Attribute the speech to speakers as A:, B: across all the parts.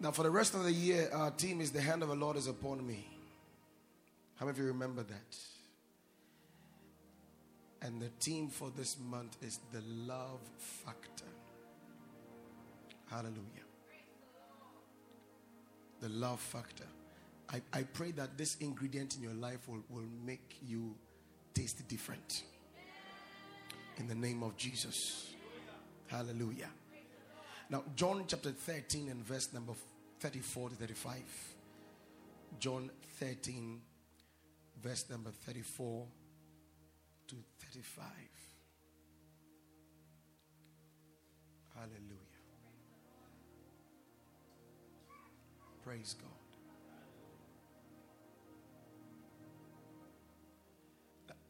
A: Now, for the rest of the year, our team is The Hand of the Lord is Upon Me. How many of you remember that? And the theme for this month is the love factor. Hallelujah. The love factor. I, I pray that this ingredient in your life will, will make you taste different. In the name of Jesus. Hallelujah. Now, John chapter 13 and verse number 34 to 35. John 13, verse number 34 to 35. Hallelujah. Praise God.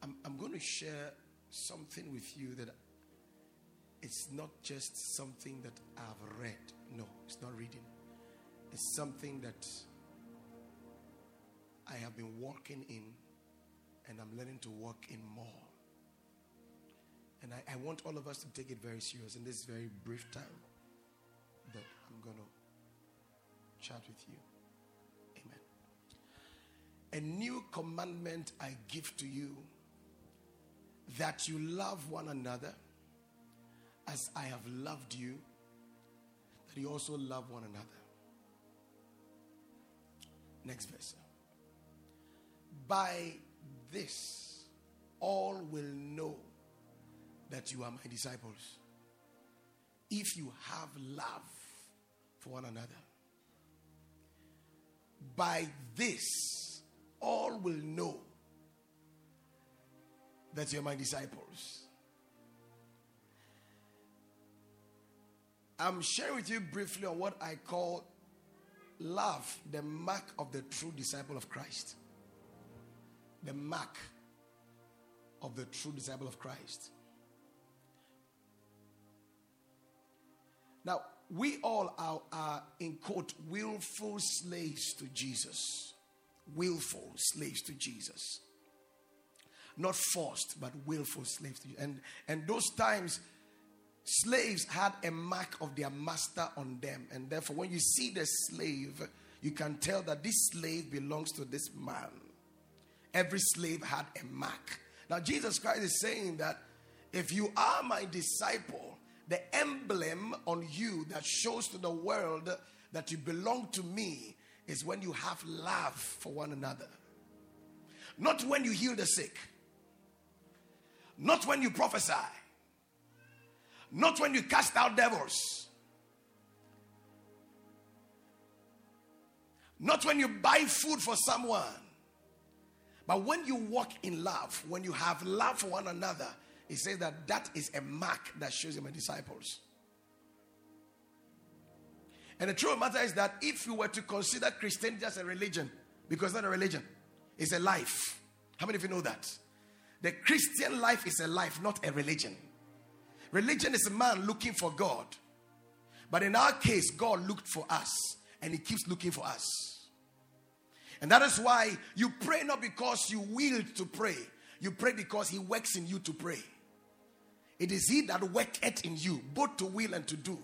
A: I'm, I'm going to share something with you that it's not just something that I've read. No, it's not reading. It's something that I have been walking in and I'm learning to walk in more. And I, I want all of us to take it very serious in this very brief time that I'm going to chat with you. Amen. A new commandment I give to you that you love one another as I have loved you, that you also love one another. Next verse. By this, all will know that you are my disciples if you have love for one another. By this, all will know that you're my disciples. I'm sharing with you briefly on what I call love, the mark of the true disciple of Christ. The mark of the true disciple of Christ. Now, we all are, are, in quote, willful slaves to Jesus. Willful slaves to Jesus. Not forced, but willful slaves to you. And, and those times, slaves had a mark of their master on them. And therefore, when you see the slave, you can tell that this slave belongs to this man. Every slave had a mark. Now, Jesus Christ is saying that if you are my disciple, the emblem on you that shows to the world that you belong to me is when you have love for one another. Not when you heal the sick, not when you prophesy, not when you cast out devils, not when you buy food for someone, but when you walk in love, when you have love for one another, he says that that is a mark that shows you my disciples. And the true matter is that if you were to consider Christianity as a religion, because not a religion, it's a life. How many of you know that? The Christian life is a life, not a religion. Religion is a man looking for God. But in our case, God looked for us and He keeps looking for us. And that is why you pray not because you willed to pray, you pray because He works in you to pray. It is He that worketh in you, both to will and to do.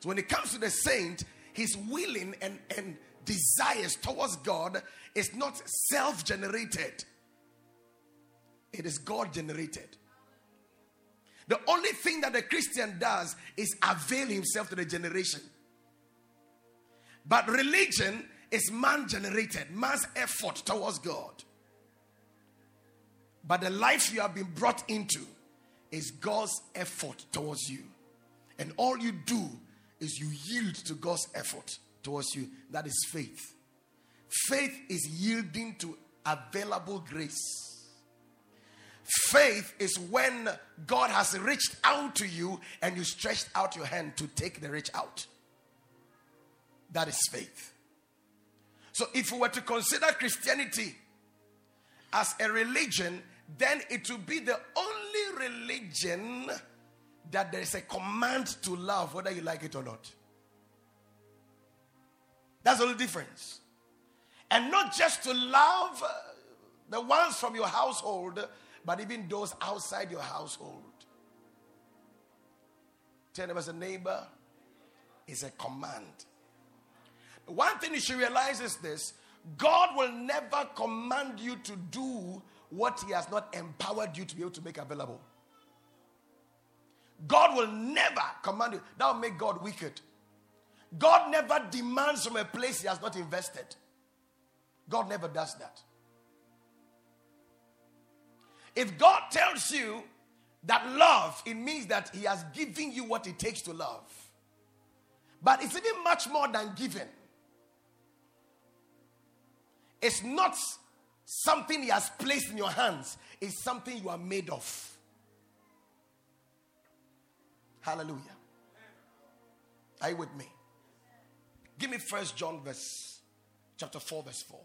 A: So when it comes to the saint, his willing and, and desires towards God is not self generated, it is God generated. The only thing that a Christian does is avail himself to the generation. But religion is man generated, man's effort towards God. But the life you have been brought into is God's effort towards you. And all you do is you yield to God's effort towards you. That is faith. Faith is yielding to available grace. Faith is when God has reached out to you and you stretched out your hand to take the reach out. That is faith. So, if we were to consider Christianity as a religion, then it would be the only religion that there is a command to love, whether you like it or not. That's the only difference. And not just to love the ones from your household, but even those outside your household. Tell them as a neighbor is a command. One thing you should realize is this God will never command you to do what He has not empowered you to be able to make available. God will never command you. That will make God wicked. God never demands from a place He has not invested. God never does that. If God tells you that love, it means that He has given you what it takes to love. But it's even much more than giving. It's not something He has placed in your hands, it's something you are made of. Hallelujah. Are you with me? Give me First John verse chapter 4, verse 4.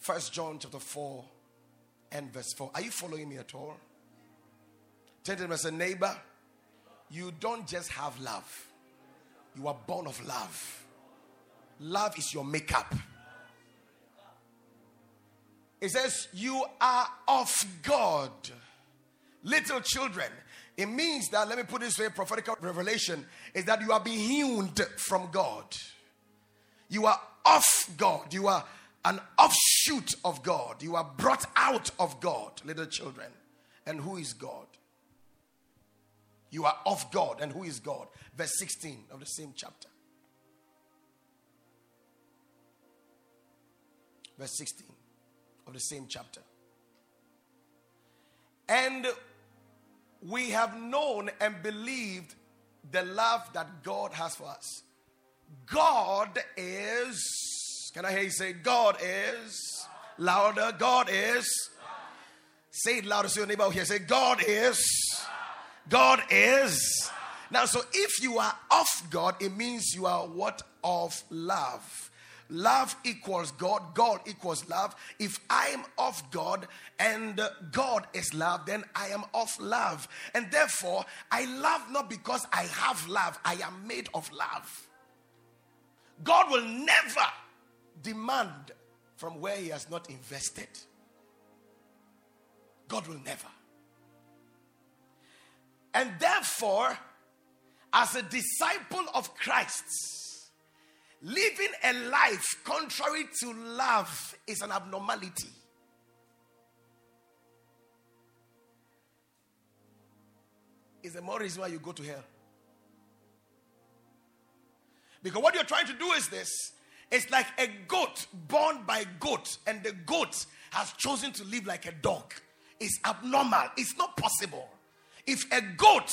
A: First John chapter 4 and verse 4. Are you following me at all? Tell them as a neighbor, you don't just have love, you are born of love. Love is your makeup. It says, You are of God. Little children. It means that, let me put this way prophetic revelation is that you are hewn from God. You are of God. You are an offshoot of God. You are brought out of God, little children. And who is God? You are of God. And who is God? Verse 16 of the same chapter. Verse 16 of the same chapter. And we have known and believed the love that God has for us. God is, can I hear you say, God is louder? God is. Say it louder so your neighbor here. Say, God is. God is. Now, so if you are of God, it means you are what? Of love. Love equals God, God equals love. If I am of God and God is love, then I am of love. And therefore, I love not because I have love, I am made of love. God will never demand from where He has not invested. God will never. And therefore, as a disciple of Christ's, Living a life contrary to love is an abnormality. Is the more reason why you go to hell. Because what you're trying to do is this it's like a goat born by goat, and the goat has chosen to live like a dog. It's abnormal, it's not possible. If a goat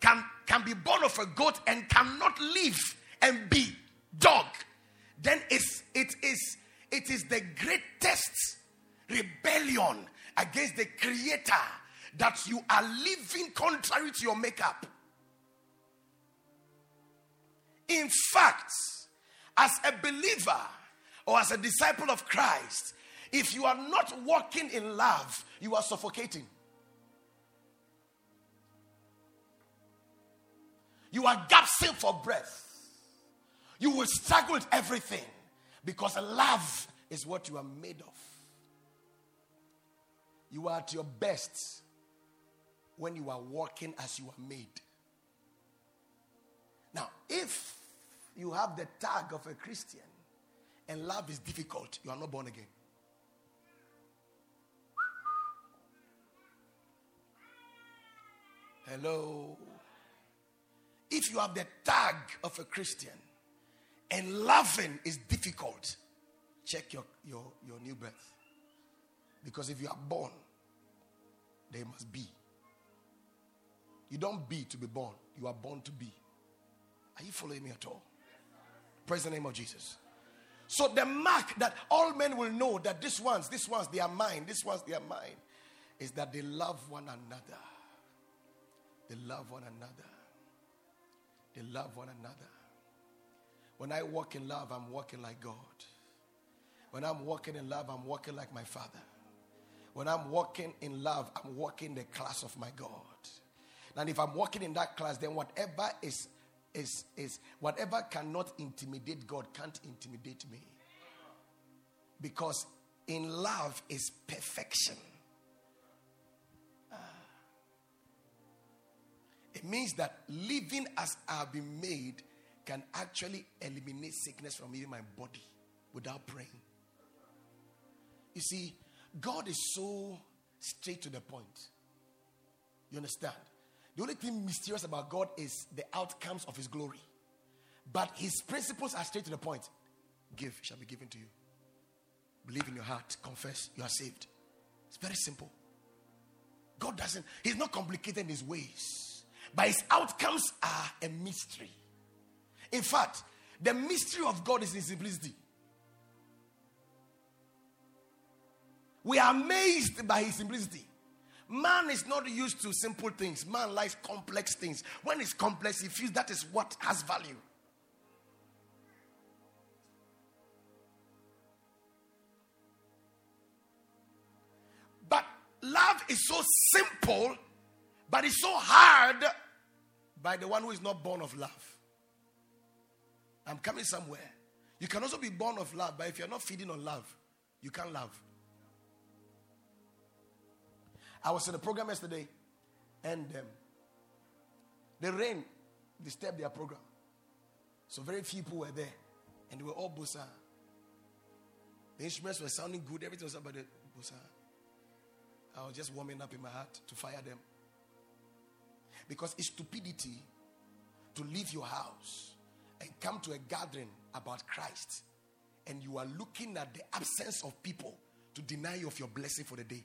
A: can, can be born of a goat and cannot live and be dog, then it's, it, is, it is the greatest rebellion against the Creator that you are living contrary to your makeup. In fact, as a believer or as a disciple of Christ, if you are not walking in love, you are suffocating. You are gasping for breath. You will struggle with everything because love is what you are made of. You are at your best when you are walking as you are made. Now, if you have the tag of a Christian and love is difficult, you are not born again. Hello. If you have the tag of a Christian and loving is difficult, check your, your, your new birth. Because if you are born, there must be. You don't be to be born, you are born to be. Are you following me at all? Praise the name of Jesus. So the mark that all men will know that these ones, these ones, they are mine, these ones, they are mine, is that they love one another. They love one another. They love one another. When I walk in love, I'm walking like God. When I'm walking in love, I'm walking like my Father. When I'm walking in love, I'm walking the class of my God. And if I'm walking in that class, then whatever is is is whatever cannot intimidate God can't intimidate me. Because in love is perfection. Ah. It means that living as I've been made can actually eliminate sickness from even my body without praying. You see, God is so straight to the point. You understand? The only thing mysterious about God is the outcomes of His glory. But His principles are straight to the point. Give shall be given to you. Believe in your heart, confess, you are saved. It's very simple. God doesn't, He's not complicated in His ways, but His outcomes are a mystery. In fact, the mystery of God is in simplicity. We are amazed by His simplicity. Man is not used to simple things. Man likes complex things. When it's complex, he feels that is what has value. But love is so simple, but it's so hard by the one who is not born of love. I'm coming somewhere. You can also be born of love, but if you're not feeding on love, you can't love. I was in a program yesterday, and um, the rain disturbed their program. So very few people were there, and they were all bossa. The instruments were sounding good, everything was about the bossa. I was just warming up in my heart to fire them. Because it's stupidity to leave your house and come to a gathering about Christ, and you are looking at the absence of people to deny you of your blessing for the day.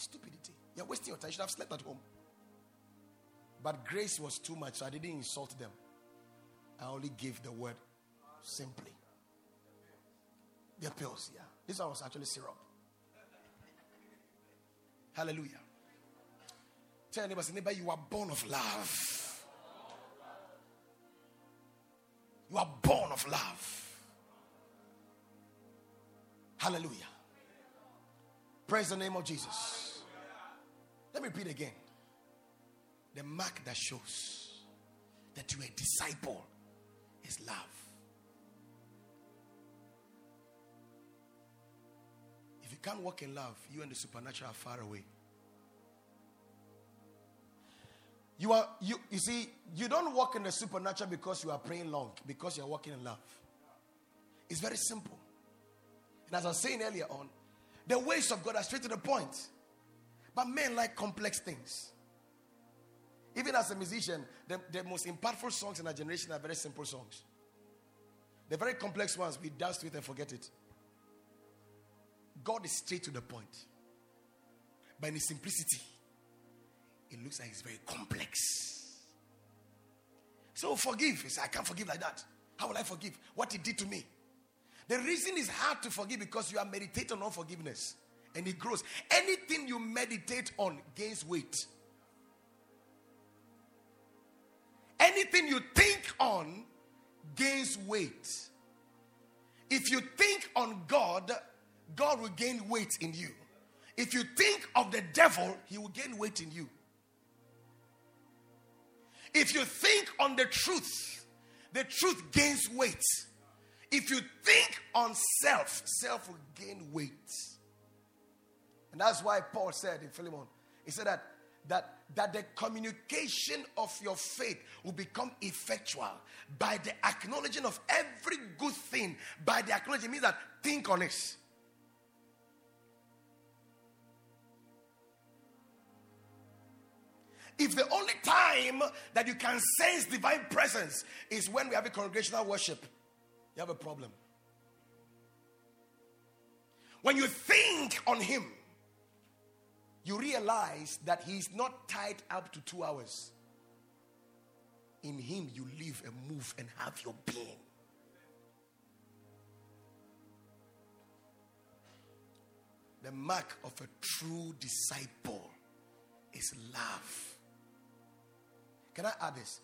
A: Stupidity. You're wasting your time. You should have slept at home. But grace was too much, so I didn't insult them. I only gave the word simply. The pills, yeah. This one was actually syrup. Hallelujah. Tell anybody, neighbor, you are born of love. You are born of love. Hallelujah. Praise the name of Jesus. Let me repeat again. The mark that shows that you are a disciple is love. If you can't walk in love, you and the supernatural are far away. You are you you see, you don't walk in the supernatural because you are praying long, because you are walking in love. It's very simple. And as I was saying earlier on, the ways of God are straight to the point. But men like complex things. Even as a musician, the, the most impactful songs in our generation are very simple songs. The very complex ones, we dance it and forget it. God is straight to the point. But in his simplicity, it looks like it's very complex. So forgive. He said, I can't forgive like that. How will I forgive? What he did to me. The reason is hard to forgive because you are meditating on unforgiveness and it grows. Anything you meditate on gains weight. Anything you think on gains weight. If you think on God, God will gain weight in you. If you think of the devil, he will gain weight in you. If you think on the truth, the truth gains weight. If you think on self, self will gain weight. And that's why Paul said in Philemon, he said that that that the communication of your faith will become effectual by the acknowledging of every good thing. By the acknowledging means that think on it. If the only time that you can sense divine presence is when we have a congregational worship, you have a problem. When you think on Him, you realize that He's not tied up to two hours. In Him, you live and move and have your being. The mark of a true disciple is love. Can I add this?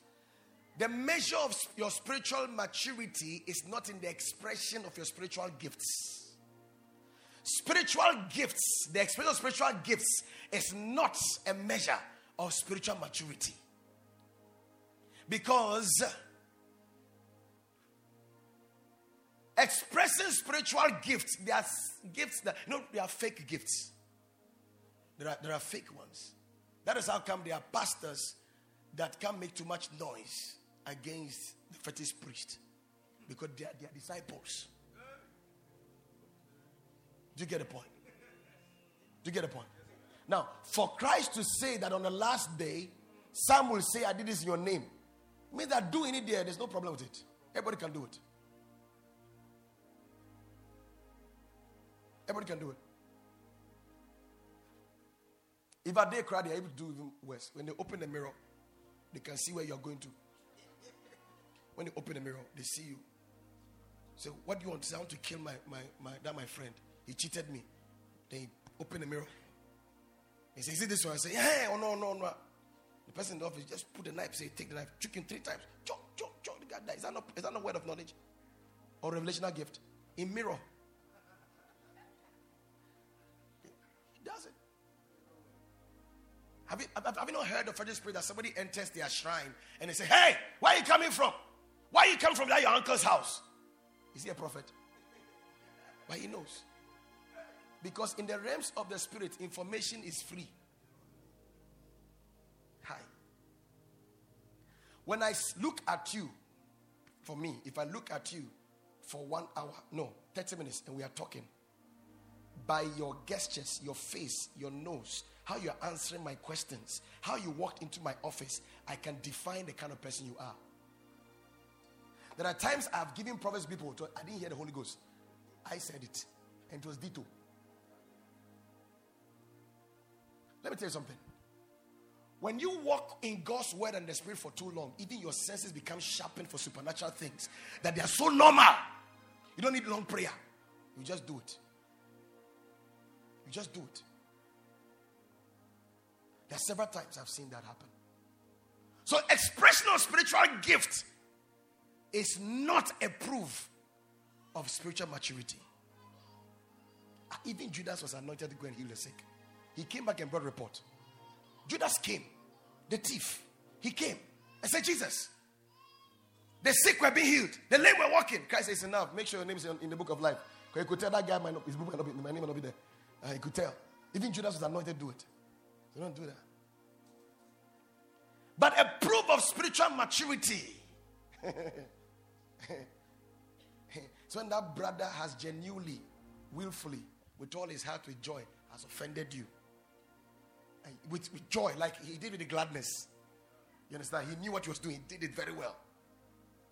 A: The measure of your spiritual maturity is not in the expression of your spiritual gifts. Spiritual gifts, the expression of spiritual gifts is not a measure of spiritual maturity. Because expressing spiritual gifts, they are gifts that, you know, they are fake gifts. There are, there are fake ones. That is how come there are pastors that can't make too much noise against the fetish priest because they are their disciples. Do you get the point? Do you get the point? Now, for Christ to say that on the last day, some will say, I did this in your name, means that doing it there, there's no problem with it. Everybody can do it. Everybody can do it. If a day cry, they're able to do even worse. When they open the mirror, they can see where you're going to. When they open the mirror, they see you. So, what do you want say? I want to kill my, my, my, that my friend. He cheated me. Then he opened the mirror. He says, Is it this one? I say, Yeah, oh no, no, no. The person in the office just put the knife, say, Take the knife, choke him three times. Choke, choke, choke. The guy dies. Is that not, is that not word of knowledge? Or revelational gift? In mirror. He does it. Have you, have, have you not heard of the spirit that somebody enters their shrine and they say, Hey, where are you coming from? Why you come from that your uncle's house? Is he a prophet? But he knows. Because in the realms of the spirit, information is free. Hi. When I look at you, for me, if I look at you for one hour, no, 30 minutes, and we are talking, by your gestures, your face, your nose, how you're answering my questions, how you walked into my office, I can define the kind of person you are. There are times I've given prophets people, to, I didn't hear the Holy Ghost. I said it, and it was Dito. Let me tell you something. When you walk in God's word and the spirit for too long, even your senses become sharpened for supernatural things that they are so normal. You don't need long prayer. You just do it. You just do it. There are several times I've seen that happen. So, expression of spiritual gift is not a proof of spiritual maturity. Ah, even Judas was anointed to go and heal the sick. He came back and brought report. Judas came, the thief. He came and said, Jesus, the sick were being healed, the lame were walking. Christ says, Enough. Make sure your name is in the book of life. Because you could tell that guy, not, his book might not be, my name might not be there. Uh, could tell. Even Judas was anointed do it. So don't do that. But a proof of spiritual maturity so when that brother has genuinely, willfully, with all his heart, with joy, has offended you, with, with joy, like he did with the gladness. You understand? He knew what he was doing. He did it very well.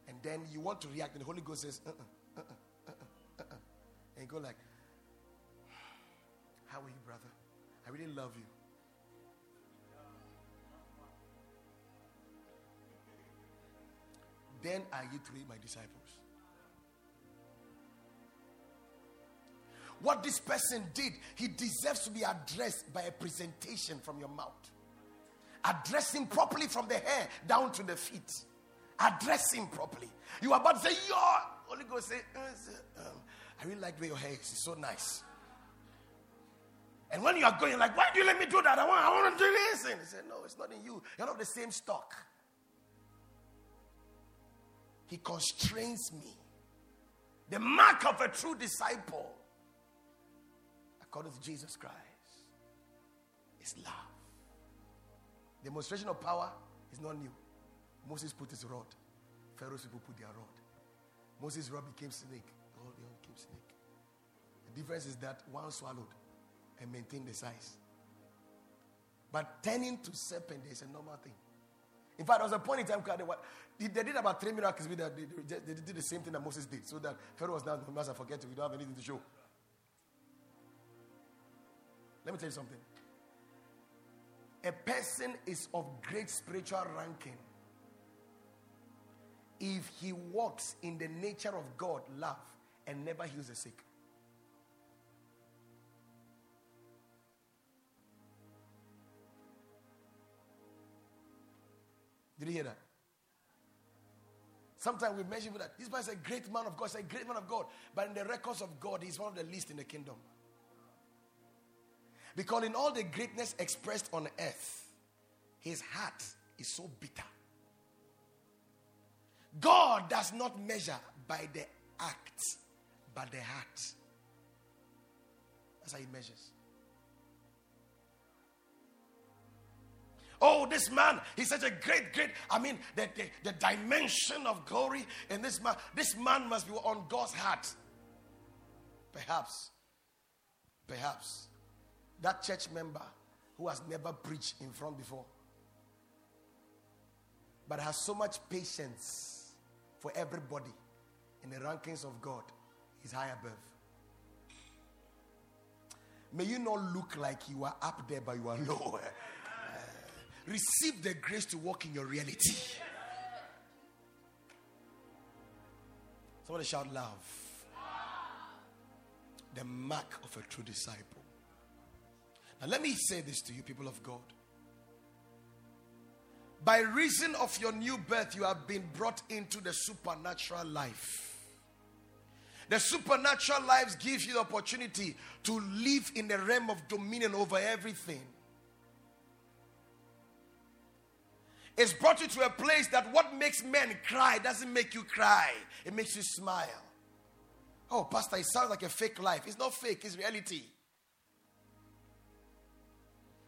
A: And then you want to react, and the Holy Ghost says, uh-uh, uh-uh, uh-uh, uh-uh. And go like, how are you, brother? I really love you. Then are you truly my disciples? What this person did, he deserves to be addressed by a presentation from your mouth. Address him properly from the hair down to the feet. Address him properly. You are about to say, Yo, Holy Ghost say, uh, um, I really like the way your hair is. It's so nice. And when you are going, like, why do you let me do that? I want, I want to do this. And he said, No, it's not in you. You're not the same stock. He constrains me. The mark of a true disciple, according to Jesus Christ, is love. Demonstration of power is not new. Moses put his rod. Pharaoh's people put their rod. Moses' rod became snake. The became snake. The difference is that one swallowed and maintained the size. But turning to serpent is a normal thing. In fact, there was a point in time they, they did about three miracles with that. They, they, did the same thing that Moses did. So that Pharaoh was now, Master, forget. We don't have anything to show. Let me tell you something. A person is of great spiritual ranking if he walks in the nature of God, love, and never heals the sick. Did you hear that? Sometimes we mention that this man is a great man of God, he's a great man of God, but in the records of God, he's one of the least in the kingdom. Because in all the greatness expressed on earth, his heart is so bitter. God does not measure by the act, but the heart. That's how he measures. Oh, this man, he's such a great, great. I mean, the, the, the dimension of glory in this man. This man must be on God's heart. Perhaps, perhaps, that church member who has never preached in front before, but has so much patience for everybody in the rankings of God, is high above. May you not look like you are up there, but you are low. receive the grace to walk in your reality. Somebody shout love. The mark of a true disciple. Now, let me say this to you, people of God. By reason of your new birth, you have been brought into the supernatural life. The supernatural lives gives you the opportunity to live in the realm of dominion over everything. It's brought you to a place that what makes men cry doesn't make you cry, it makes you smile. Oh, Pastor, it sounds like a fake life. It's not fake, it's reality.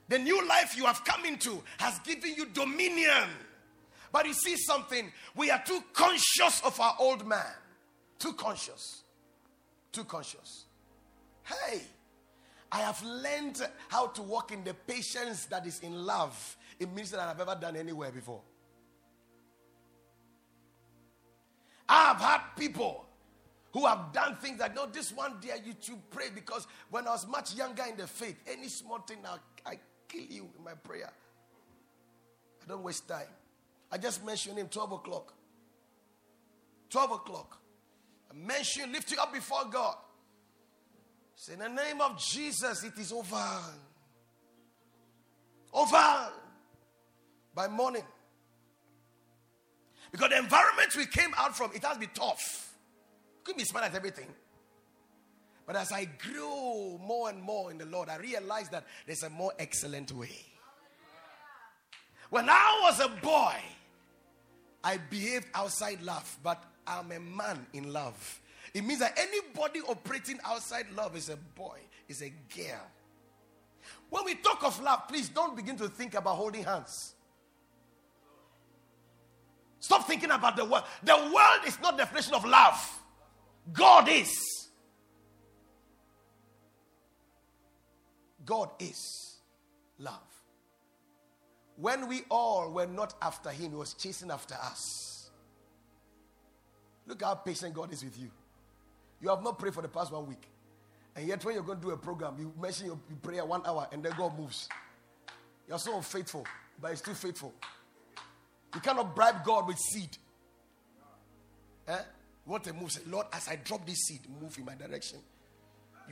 A: The new life you have come into has given you dominion. But you see something, we are too conscious of our old man. Too conscious. Too conscious. Hey, I have learned how to walk in the patience that is in love. It means that I've ever done anywhere before. I've had people who have done things that, no, this one dare you to pray because when I was much younger in the faith, any small thing now, I kill you in my prayer. I don't waste time. I just mention him 12 o'clock. 12 o'clock I mention, lift you up before God. Say, in the name of Jesus, it is over. Over by morning. Because the environment we came out from, it has been tough. Couldn't be smart at everything. But as I grew more and more in the Lord, I realized that there's a more excellent way. When I was a boy, I behaved outside love, but I'm a man in love. It means that anybody operating outside love is a boy, is a girl. When we talk of love, please don't begin to think about holding hands. Stop thinking about the world. The world is not the definition of love. God is. God is love. When we all were not after him, he was chasing after us. Look how patient God is with you. You have not prayed for the past one week. And yet, when you're going to do a program, you mention your prayer one hour and then God moves. You're so unfaithful, but He's still faithful. You cannot bribe God with seed. Eh? Want to move? Say, Lord, as I drop this seed, move in my direction.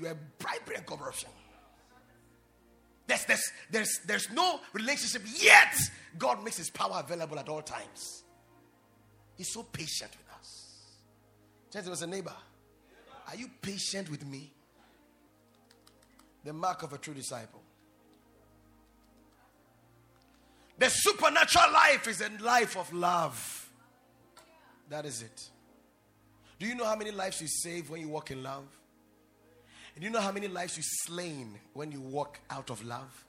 A: You are bribery and corruption. There's, there's, there's, there's no relationship yet. God makes His power available at all times. He's so patient with us. Tell was a neighbor. Are you patient with me? The mark of a true disciple. The supernatural life is a life of love. That is it. Do you know how many lives you save when you walk in love? And do you know how many lives you slain when you walk out of love?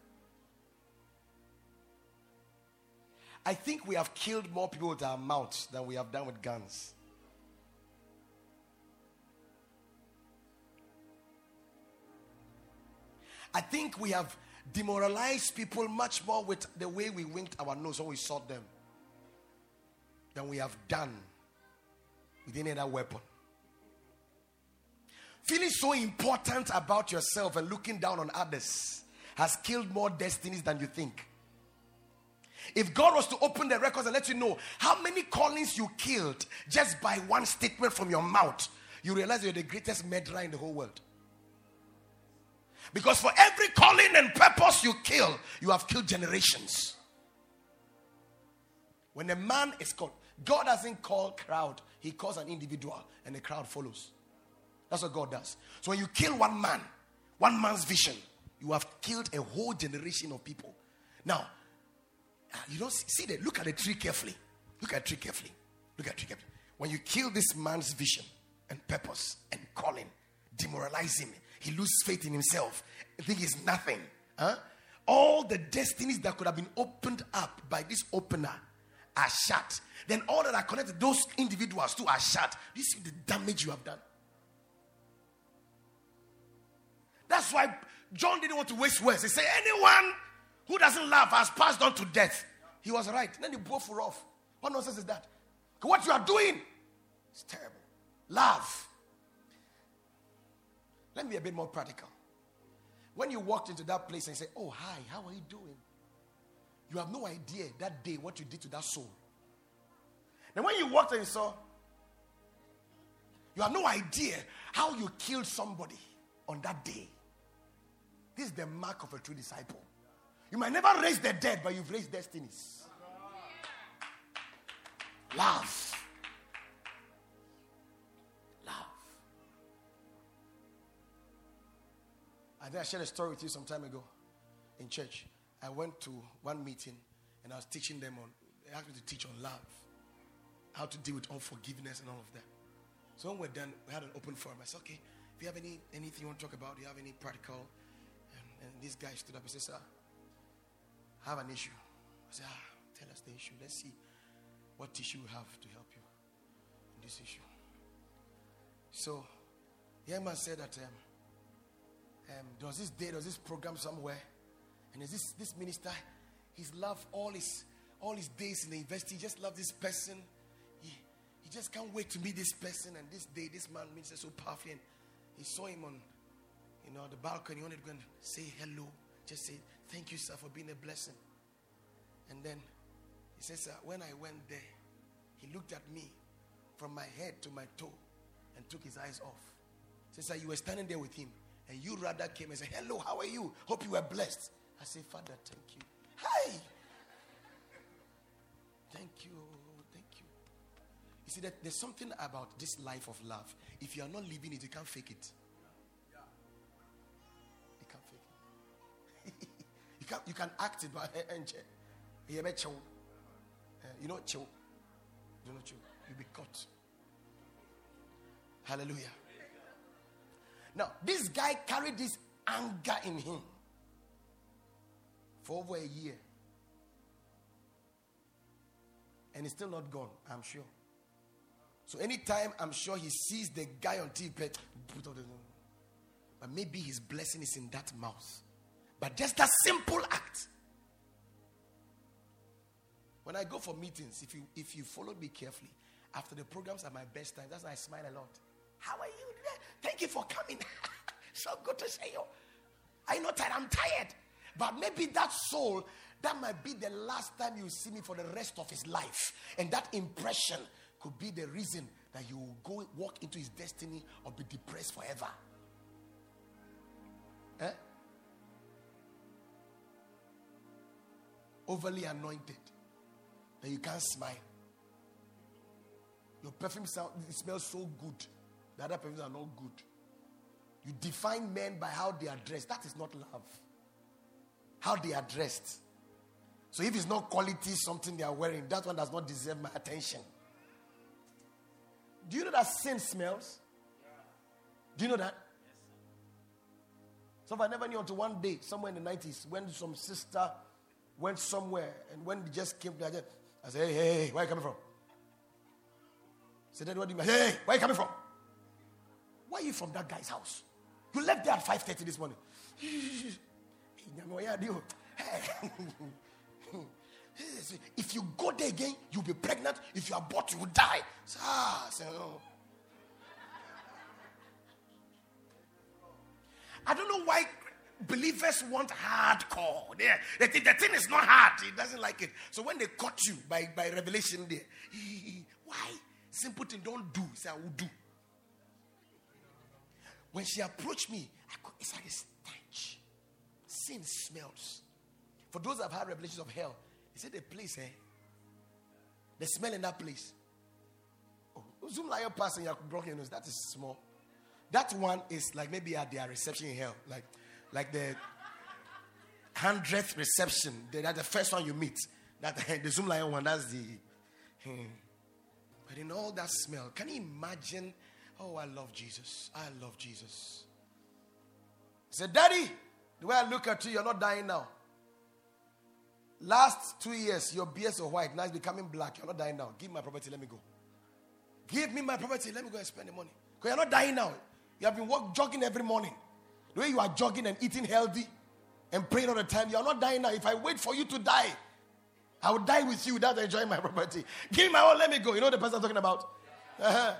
A: I think we have killed more people with our mouths than we have done with guns. I think we have demoralized people much more with the way we winked our nose when we saw them than we have done with any other weapon. Feeling so important about yourself and looking down on others has killed more destinies than you think. If God was to open the records and let you know how many callings you killed just by one statement from your mouth, you realize you're the greatest murderer in the whole world. Because for every calling and purpose you kill, you have killed generations. When a man is called, God doesn't call crowd, he calls an individual and the crowd follows. That's what God does. So when you kill one man, one man's vision, you have killed a whole generation of people. Now, uh, you don't see that. Look at the tree carefully. Look at the tree carefully. Look at the tree carefully. When you kill this man's vision and purpose and calling, demoralize him, he loses faith in himself. Think he's nothing. Huh? all the destinies that could have been opened up by this opener are shut. Then all that are connected, those individuals too are shut. Do you see the damage you have done? That's why John didn't want to waste words. He said, Anyone who doesn't love has passed on to death. He was right. Then you both were off. What nonsense is that? What you are doing is terrible. Love. Let me be a bit more practical. When you walked into that place and said, Oh, hi, how are you doing? You have no idea that day what you did to that soul. Then when you walked and you saw, you have no idea how you killed somebody on that day. This is the mark of a true disciple. You might never raise the dead, but you've raised destinies. Love. Love. I think I shared a story with you some time ago in church. I went to one meeting and I was teaching them on, they asked me to teach on love, how to deal with unforgiveness and all of that. So when we're done, we had an open forum. I said, okay, if you have any anything you want to talk about, do you have any practical? This guy stood up and said, sir, I have an issue. I said, ah, tell us the issue. Let's see what issue we have to help you in this issue. So, the young man said that um, um, was this day, does this program somewhere, and there's this, this minister, he's loved all his all his days in the university, he just loved this person. He, he just can't wait to meet this person. And this day, this man minister so powerfully, and he saw him on, you know, the balcony. He wanted to go and say hello, just say thank you, sir, for being a blessing. And then he says, sir, when I went there, he looked at me from my head to my toe and took his eyes off. He says, sir, you were standing there with him, and you rather came and said, hello, how are you? Hope you were blessed. I say, Father, thank you. Hi. Thank you. Thank you. You see, that there's something about this life of love. If you are not living it, you can't fake it. You, can, you can act it, but eh, eh, eh, you know, chill. You know, chill. You'll be caught. Hallelujah. Now, this guy carried this anger in him for over a year. And it's still not gone, I'm sure. So anytime I'm sure he sees the guy on TV, but maybe his blessing is in that mouth. But just that simple act. When I go for meetings, if you if you follow me carefully, after the programs are my best time, that's why I smile a lot. How are you? Thank you for coming. so good to see you. I know that I'm tired. But maybe that soul, that might be the last time you see me for the rest of his life. And that impression could be the reason that you will go walk into his destiny or be depressed forever. Eh? Overly anointed that you can't smile. Your perfume sound, it smells so good. The other perfumes are not good. You define men by how they are dressed. That is not love how they are dressed. So if it's not quality something they are wearing, that one does not deserve my attention. Do you know that sin smells? Do you know that? So if I never knew until one day, somewhere in the 90s, when some sister went somewhere and when they just came to I said, hey, hey, hey, where are you coming from? I said, what do you mean? Hey, where are you coming from? Why are you from that guy's house? You left there at 5.30 this morning. if you go there again, you'll be pregnant. If you are bought, you will die. Ah, oh. I don't know why believers want hardcore. There, the, the, thing is not hard. He doesn't like it. So when they caught you by, by revelation there, why? Simple thing, don't do. Say, I will do. When she approached me, could, it's like a stench sin smells. For those that have had revelations of hell, he said the place, eh? The smell in that place. Oh, Zoomlion passing your broken nose. That is small. That one is like maybe at their reception in hell. Like, like the hundredth reception. The, that's the first one you meet. That the Zoomlion one, that's the. Hmm. But in all that smell, can you imagine? Oh, I love Jesus. I love Jesus. He said, Daddy, the way I look at you, you're not dying now. Last two years, your beards are white. Now it's becoming black. You're not dying now. Give me my property. Let me go. Give me my property. Let me go and spend the money. Because you're not dying now. You have been walk, jogging every morning. The way you are jogging and eating healthy and praying all the time, you're not dying now. If I wait for you to die, I will die with you without enjoying my property. Give me my own. Let me go. You know the person I'm talking about? Uh-huh.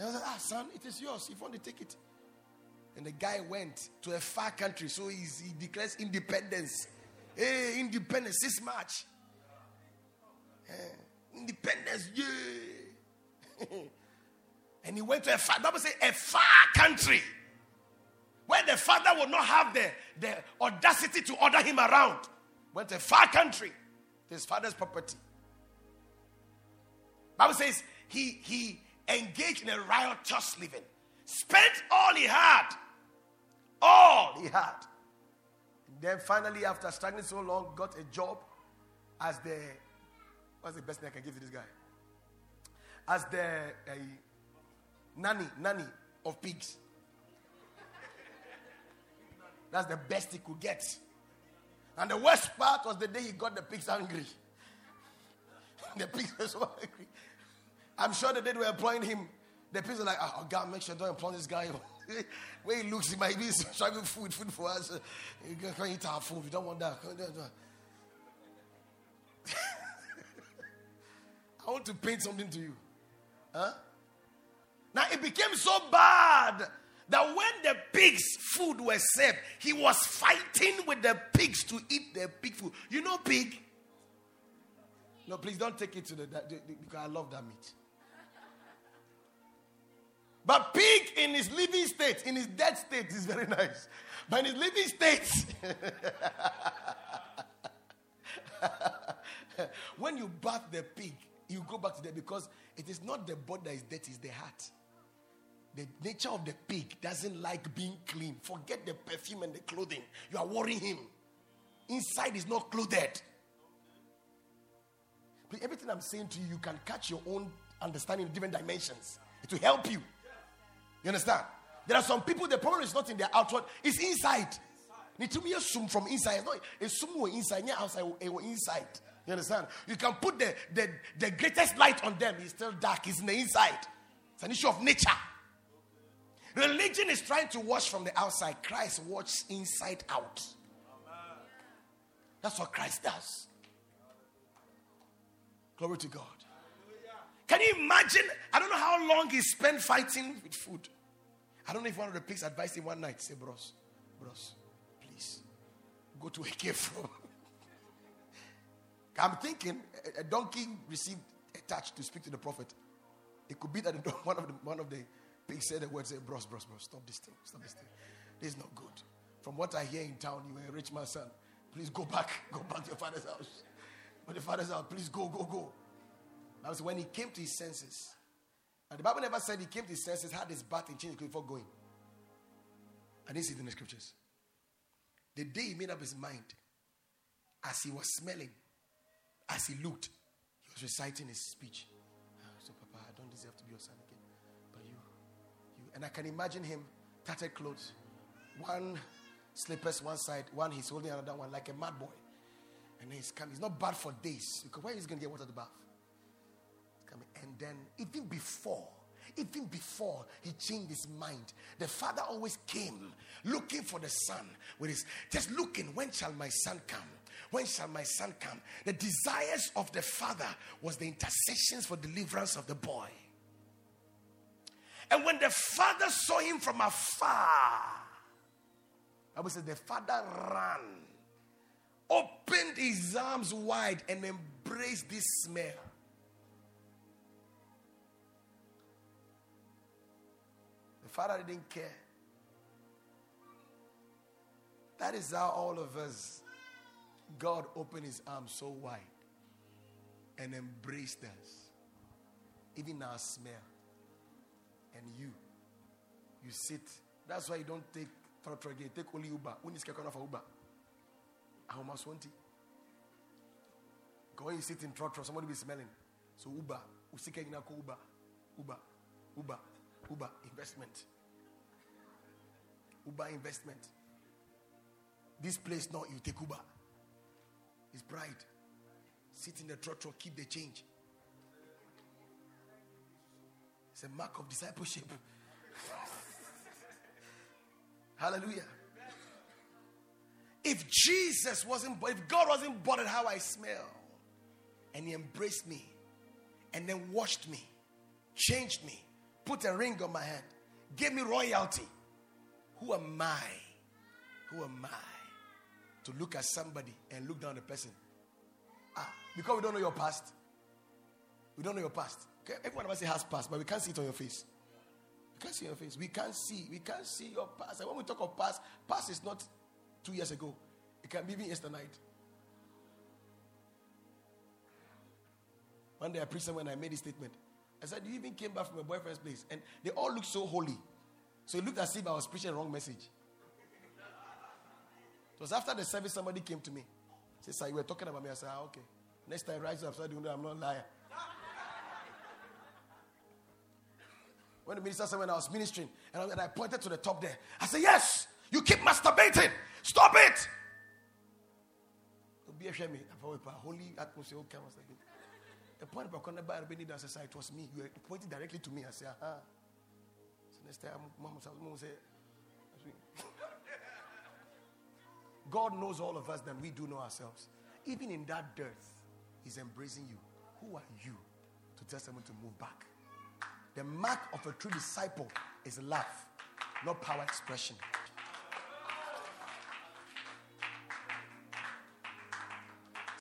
A: I was like, ah, son, it is yours. If you want to take it. And the guy went to a far country, so he declares independence. Hey, independence, this March. independence, yeah. and he went to a far, Bible say a far country where the father would not have the, the audacity to order him around. Went to a far country, his father's property. Bible says he he engaged in a riotous living, spent all he had all he had. And then finally, after struggling so long, got a job as the what's the best thing I can give to this guy? As the uh, nanny, nanny of pigs. That's the best he could get. And the worst part was the day he got the pigs angry. the pigs were so angry. I'm sure the day they were employing him, the pigs were like, ah, oh, God, make sure don't employ this guy. Where he looks, he might be struggling food, food for us. You can't eat our food. We don't want that. I want to paint something to you. Huh? Now it became so bad that when the pigs' food was served, he was fighting with the pigs to eat the pig food. You know pig? No, please don't take it to the, because I love that meat. But pig in his living state, in his dead state, is very nice. But in his living state, when you bath the pig, you go back to that because it is not the body that is dead, it's the heart. The nature of the pig doesn't like being clean. Forget the perfume and the clothing. You are worrying him. Inside is not clothed. Everything I'm saying to you, you can catch your own understanding in different dimensions. It will help you. You understand? There are some people, the problem is not in their outward, it's inside. Be sum from inside. It's not a sum inside, yeah, outside, eh, inside. You understand? You can put the, the, the greatest light on them, it's still dark, it's in the inside. It's an issue of nature. Religion is trying to wash from the outside. Christ washes inside out. That's what Christ does. Glory to God. Can you imagine? I don't know how long he spent fighting with food. I don't know if one of the pigs advised him one night, say, bros, bros, please go to a cave. I'm thinking a donkey received a touch to speak to the prophet. It could be that one of the, one of the pigs said the word, say, bros, bros, bros, stop this thing, stop this thing. This is not good. From what I hear in town, you are a rich man's son. Please go back, go back to your father's house. But the father's house, please go, go, go. That was when he came to his senses. And the Bible never said he came to his senses, had his bath and changed before going. I didn't see in the scriptures. The day he made up his mind, as he was smelling, as he looked, he was reciting his speech. And I can imagine him, tattered clothes, one slippers one side, one he's holding another one like a mad boy. And he's coming. He's not bad for days because where is he going to get water to bath? And then, even before, even before he changed his mind, the father always came looking for the son with his just looking, when shall my son come? When shall my son come? The desires of the father was the intercessions for deliverance of the boy. And when the father saw him from afar, I would say the father ran, opened his arms wide, and embraced this smell. The father didn't care. That is how all of us, God opened his arms so wide and embraced us. Even our smell. And you, you sit. That's why you don't take trotro again. Take only Uber. When is Kekona for Uber? How much want it? Go and sit in trotro. Somebody be smelling. So Uber. Usike Uber. Uber. Uber. Uber investment. Uber investment. This place, no, you take Uber. It's pride. Sit in the trotro, keep the change. It's a mark of discipleship. Hallelujah. If Jesus wasn't, if God wasn't bothered how I smell, and He embraced me, and then washed me, changed me, put a ring on my hand, gave me royalty, who am I? Who am I to look at somebody and look down the person? Ah, because we don't know your past. We don't know your past. Okay? Everyone of us has past, but we can't see it on your face. We can't see your face. We can't see. We can't see your past. And when we talk of past, past is not two years ago. It can be even yesterday night. One day I preached someone I made a statement. I said, You even came back from a boyfriend's place. And they all looked so holy. So it looked as if I was preaching a wrong message. It was after the service, somebody came to me. Said, Sir, you were talking about me. I said, ah, okay. Next time, I rise up. So I'm not a liar. When the minister said when I was ministering, and I, and I pointed to the top there, I said, Yes, you keep masturbating. Stop it. Be a me. Holy atmosphere. The point about Konaba Arbeni I said, It was me. You were pointing directly to me. I said, Aha. So next time, say, God knows all of us than we do know ourselves. Even in that dearth, He's embracing you. Who are you to tell someone to move back? The mark of a true disciple is love, not power expression.